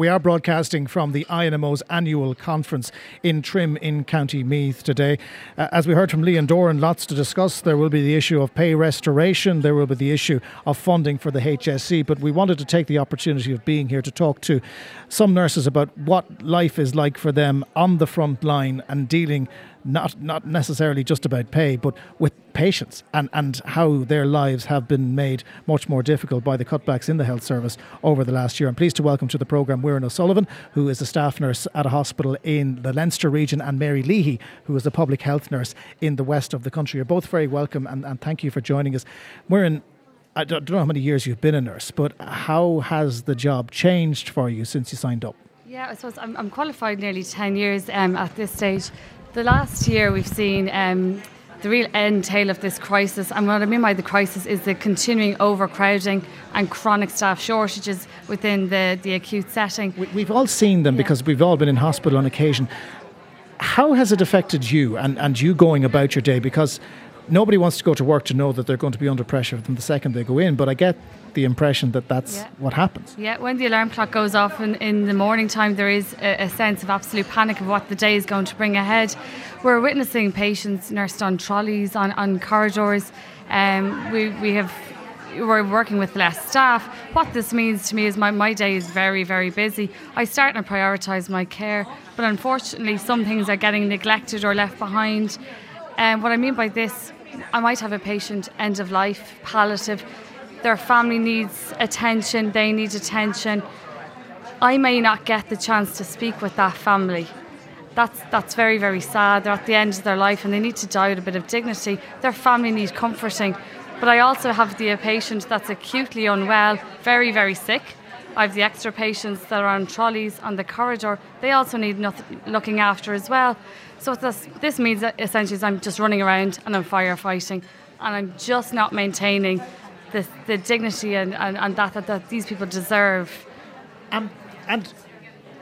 We are broadcasting from the INMO's annual conference in Trim in County Meath today. Uh, as we heard from Liam Doran, lots to discuss. There will be the issue of pay restoration, there will be the issue of funding for the HSE, but we wanted to take the opportunity of being here to talk to some nurses about what life is like for them on the front line and dealing not not necessarily just about pay, but with patients and, and how their lives have been made much more difficult by the cutbacks in the health service over the last year. I'm pleased to welcome to the programme Muireann O'Sullivan, who is a staff nurse at a hospital in the Leinster region, and Mary Leahy, who is a public health nurse in the west of the country. You're both very welcome and, and thank you for joining us. Muireann, I don't know how many years you've been a nurse, but how has the job changed for you since you signed up? Yeah, I suppose I'm, I'm qualified nearly 10 years um, at this stage. The last year we've seen um, the real end tail of this crisis, and what I mean by the crisis is the continuing overcrowding and chronic staff shortages within the, the acute setting. We, have all seen them yeah. because we've all been in hospital on occasion. How has it affected you and, and you going about your day? Because nobody wants to go to work to know that they're going to be under pressure from the second they go in. But I get the impression that that's yeah. what happens. Yeah, when the alarm clock goes off in, in the morning time, there is a, a, sense of absolute panic of what the day is going to bring ahead. We're witnessing patients nursed on trolleys, on, on corridors. Um, we, we have we're working with less staff. What this means to me is my, my day is very, very busy. I start and prioritise my care, but unfortunately, some things are getting neglected or left behind. And um, what I mean by this I might have a patient end of life, palliative. Their family needs attention, they need attention. I may not get the chance to speak with that family. That's, that's very, very sad. They're at the end of their life and they need to die with a bit of dignity. Their family need comforting. But I also have the patient that's acutely unwell, very, very sick. I have the extra patients that are on trolleys on the corridor. They also need nothing, looking after as well. So this, this means that essentially I'm just running around and I'm firefighting and I'm just not maintaining the, the dignity and, and, and that, that, that these people deserve. Um, and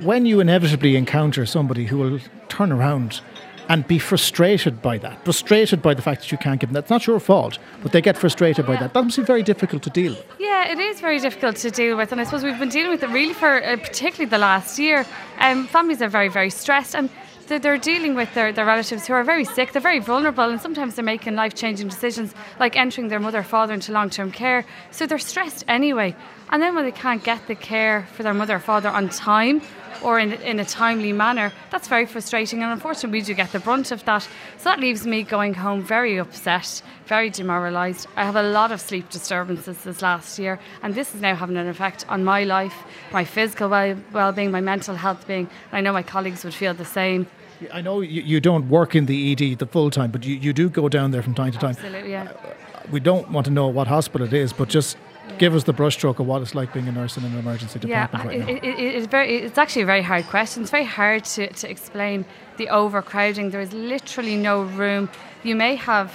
when you inevitably encounter somebody who will turn around and be frustrated by that, frustrated by the fact that you can't give them. That's not your fault, but they get frustrated by that. That must be very difficult to deal with. Yeah, it is very difficult to deal with, and I suppose we've been dealing with it really for uh, particularly the last year. Um, families are very, very stressed, and they're, they're dealing with their, their relatives who are very sick, they're very vulnerable, and sometimes they're making life changing decisions like entering their mother or father into long term care. So they're stressed anyway. And then when they can't get the care for their mother or father on time or in, in a timely manner, that's very frustrating. And unfortunately, we do get the brunt of that. So that leaves me going home very upset, very demoralised. I have a lot of sleep disturbances this last year, and this is now having an effect on my life, my physical well being, my mental health being. And I know my colleagues would feel the same. I know you, you don't work in the ED the full time, but you, you do go down there from time to time. Absolutely, yeah. Uh, we don't want to know what hospital it is, but just. Give us the brushstroke of what it's like being a nurse in an emergency department yeah, right it, it, it's, very, it's actually a very hard question. It's very hard to, to explain the overcrowding. There is literally no room. You may have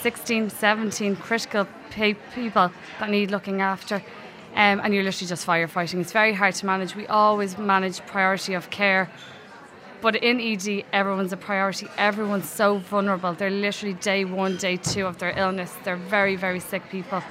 16, 17 critical people that need looking after. Um, and you're literally just firefighting. It's very hard to manage. We always manage priority of care but in ED, everyone's a priority. Everyone's so vulnerable. They're literally day one, day two of their illness. They're very, very sick people.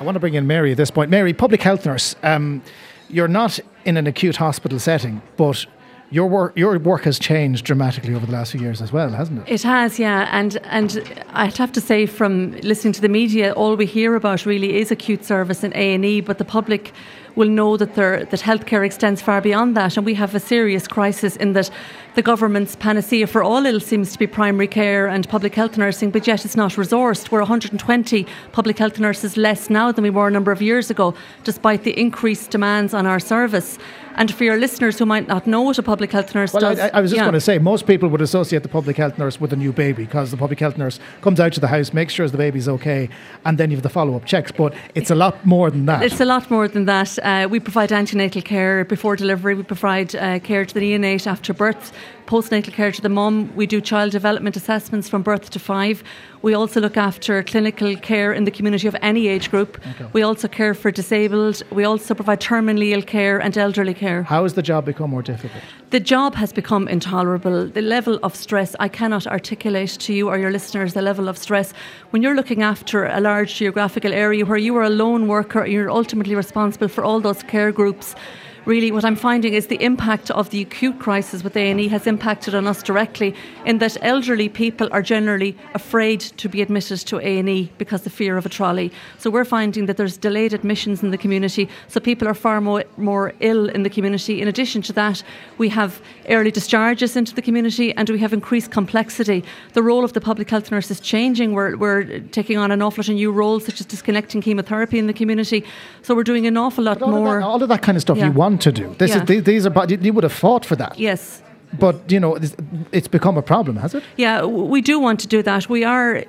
I want to bring in Mary at this point. Mary, public health nurse, um, you're not in an acute hospital setting, but your work your work has changed dramatically over the last few years as well, hasn't it? It has, yeah. And and I'd have to say, from listening to the media, all we hear about really is acute service and A and E, but the public will know that there, that healthcare extends far beyond that, and we have a serious crisis in that the government's panacea for all ill seems to be primary care and public health nursing, but yet it's not resourced. We're 120 public health nurses less now than we were a number of years ago, despite the increased demands on our service. And for your listeners who might not know what a public health nurse well, does. I, I was just yeah. going to say, most people would associate the public health nurse with a new baby because the public health nurse comes out to the house, makes sure the baby's okay, and then you have the follow up checks. But it's a lot more than that. It's a lot more than that. Uh, we provide antenatal care before delivery, we provide uh, care to the neonate after birth postnatal care to the mum. We do child development assessments from birth to five. We also look after clinical care in the community of any age group. Okay. We also care for disabled. We also provide terminally ill care and elderly care. How has the job become more difficult? The job has become intolerable. The level of stress, I cannot articulate to you or your listeners the level of stress. When you're looking after a large geographical area where you are a lone worker, you're ultimately responsible for all those care groups really what I'm finding is the impact of the acute crisis with A&E has impacted on us directly in that elderly people are generally afraid to be admitted to A&E because of fear of a trolley. So we're finding that there's delayed admissions in the community, so people are far more, more ill in the community. In addition to that, we have early discharges into the community and we have increased complexity. The role of the public health nurse is changing. We're, we're taking on an awful lot of new roles, such as disconnecting chemotherapy in the community. So we're doing an awful lot all more. Of that, all of that kind of stuff Yeah. you want to do. This Yeah. is, these are, you would have fought for that. yes. But, you know, it's, it's become a problem, has it? Yeah, we do want to do that. We are,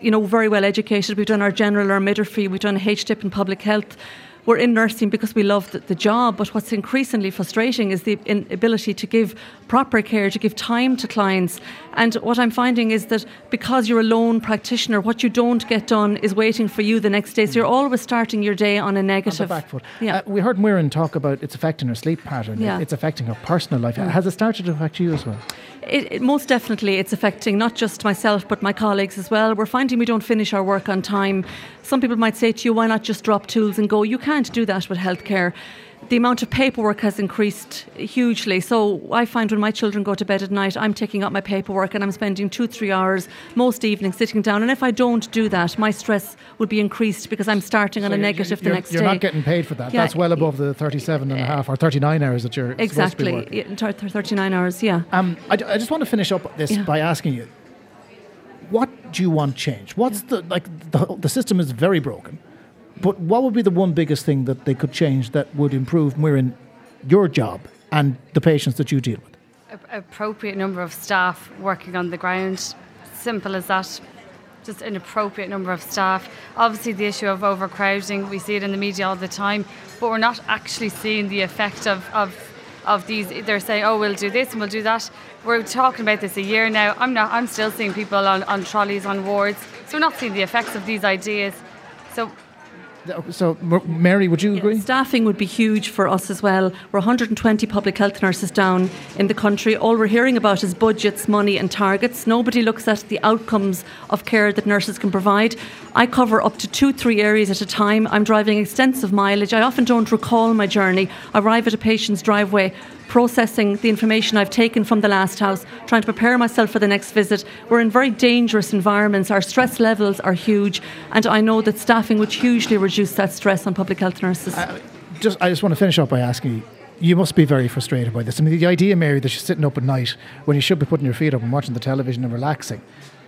you know, very well educated. We've done our general or midwifery. We've done HDIP in public health. We're in nursing because we love the, the job. But what's increasingly frustrating is the inability to give proper care, to give time to clients. And what I'm finding is that because you're a lone practitioner, what you don't get done is waiting for you the next day. So you're always starting your day on a negative. On back foot. Yeah. Uh, we heard Muireann talk about it's affecting her sleep pattern. Yeah. It's affecting her personal life. Has it started to affect you as well? It, it, most definitely, it's affecting not just myself but my colleagues as well. We're finding we don't finish our work on time. Some people might say to you, "Why not just drop tools and go?" You can't do that with healthcare. The amount of paperwork has increased hugely. So I find when my children go to bed at night, I'm taking up my paperwork and I'm spending two, three hours most evenings sitting down. And if I don't do that, my stress would be increased because I'm starting on So a you're- negative the you're, next You're not getting paid for that. Yeah. That's well above the 37 and a half or 39 hours that you're supposed to be exactly. Yeah, thir- thir- 39 hours, yeah. Um, I, I just want to finish up this Yeah. by asking you, what do you want change? What's the like the the system is very broken, but what would be the one biggest thing that they could change that would improve Muireann, your job and the patients that you deal with? A- appropriate number of staff working on the ground. Simple as that. Just an appropriate number of staff. Obviously, the issue of overcrowding, we see it in the media all the time, but we're not actually seeing the effect of, of, of these. They're saying, oh, we'll do this and we'll do that. We're talking about this a year now. I'm, not, I'm still seeing people on, on trolleys, on wards. So we're not seeing the effects of these ideas. So So, Mary, would you agree? Staffing would be huge for us as well. We're 120 public health nurses down in the country. All we're hearing about is budgets, money, and targets. Nobody looks at the outcomes of care that nurses can provide. I cover up to two, three areas at a time. I'm driving extensive mileage. I often don't recall my journey. I arrive at a patient's driveway, processing the information I've taken from the last house, trying to prepare myself for the next visit. We're in very dangerous environments. Our stress levels are huge, and I know that staffing would hugely reduce that stress on public health nurses. just I just want to finish up by asking you. You must be very frustrated by this. I mean, the idea, Mary, that you're sitting up at night when you should be putting your feet up and watching the television and relaxing,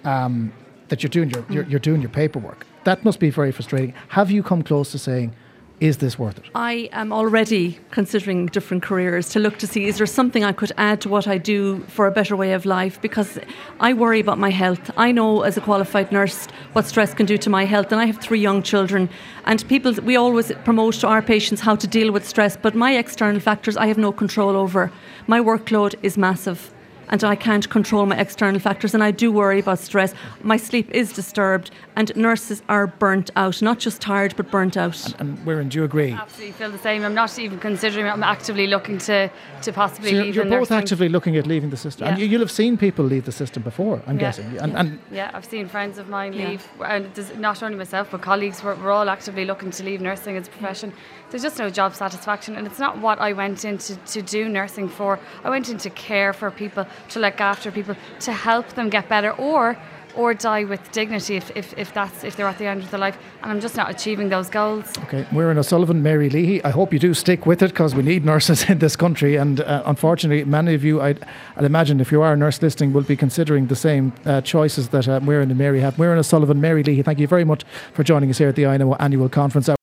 um, that you're doing your you're, you're doing your paperwork. That must be very frustrating. Have you come close to saying, "Is this worth it?" I am already considering different careers to look to see is there something I could add to what I do for a better way of life because I worry about my health. I know as a qualified nurse what stress can do to my health and I have three young children and people we always promote to our patients how to deal with stress but my external factors I have no control over. My workload is massive and I can't control my external factors, and I do worry about stress. My sleep is disturbed, and nurses are burnt out, not just tired, but burnt out. And Muireann, do you agree? absolutely feel the same. I'm not even considering. I'm actively looking to to possibly So you're, leave. you're the both nursing. actively looking at leaving the system, and Yeah. you, you'll have seen people leave the system before. I'm Yeah. guessing, and, and Yeah, I've seen friends of mine Yeah. leave, and not only myself but colleagues. We're, we're all actively looking to leave nursing as a profession. There's just no job satisfaction, and it's not what I went into to do nursing for. I went into care for people, to look after people, to help them get better, or or die with dignity if, if, if that's if they're at the end of their life. And I'm just not achieving those goals. Okay, Muireann O'Sullivan, Mary Leahy. I hope you do stick with it because we need nurses in this country. And uh, unfortunately, many of you, I'd, I'd imagine, if you are a nurse listening, will be considering the same uh, choices that uh, and Mary have. Muireann O'Sullivan, Mary Leahy, thank you very much for joining us here at the INO annual conference.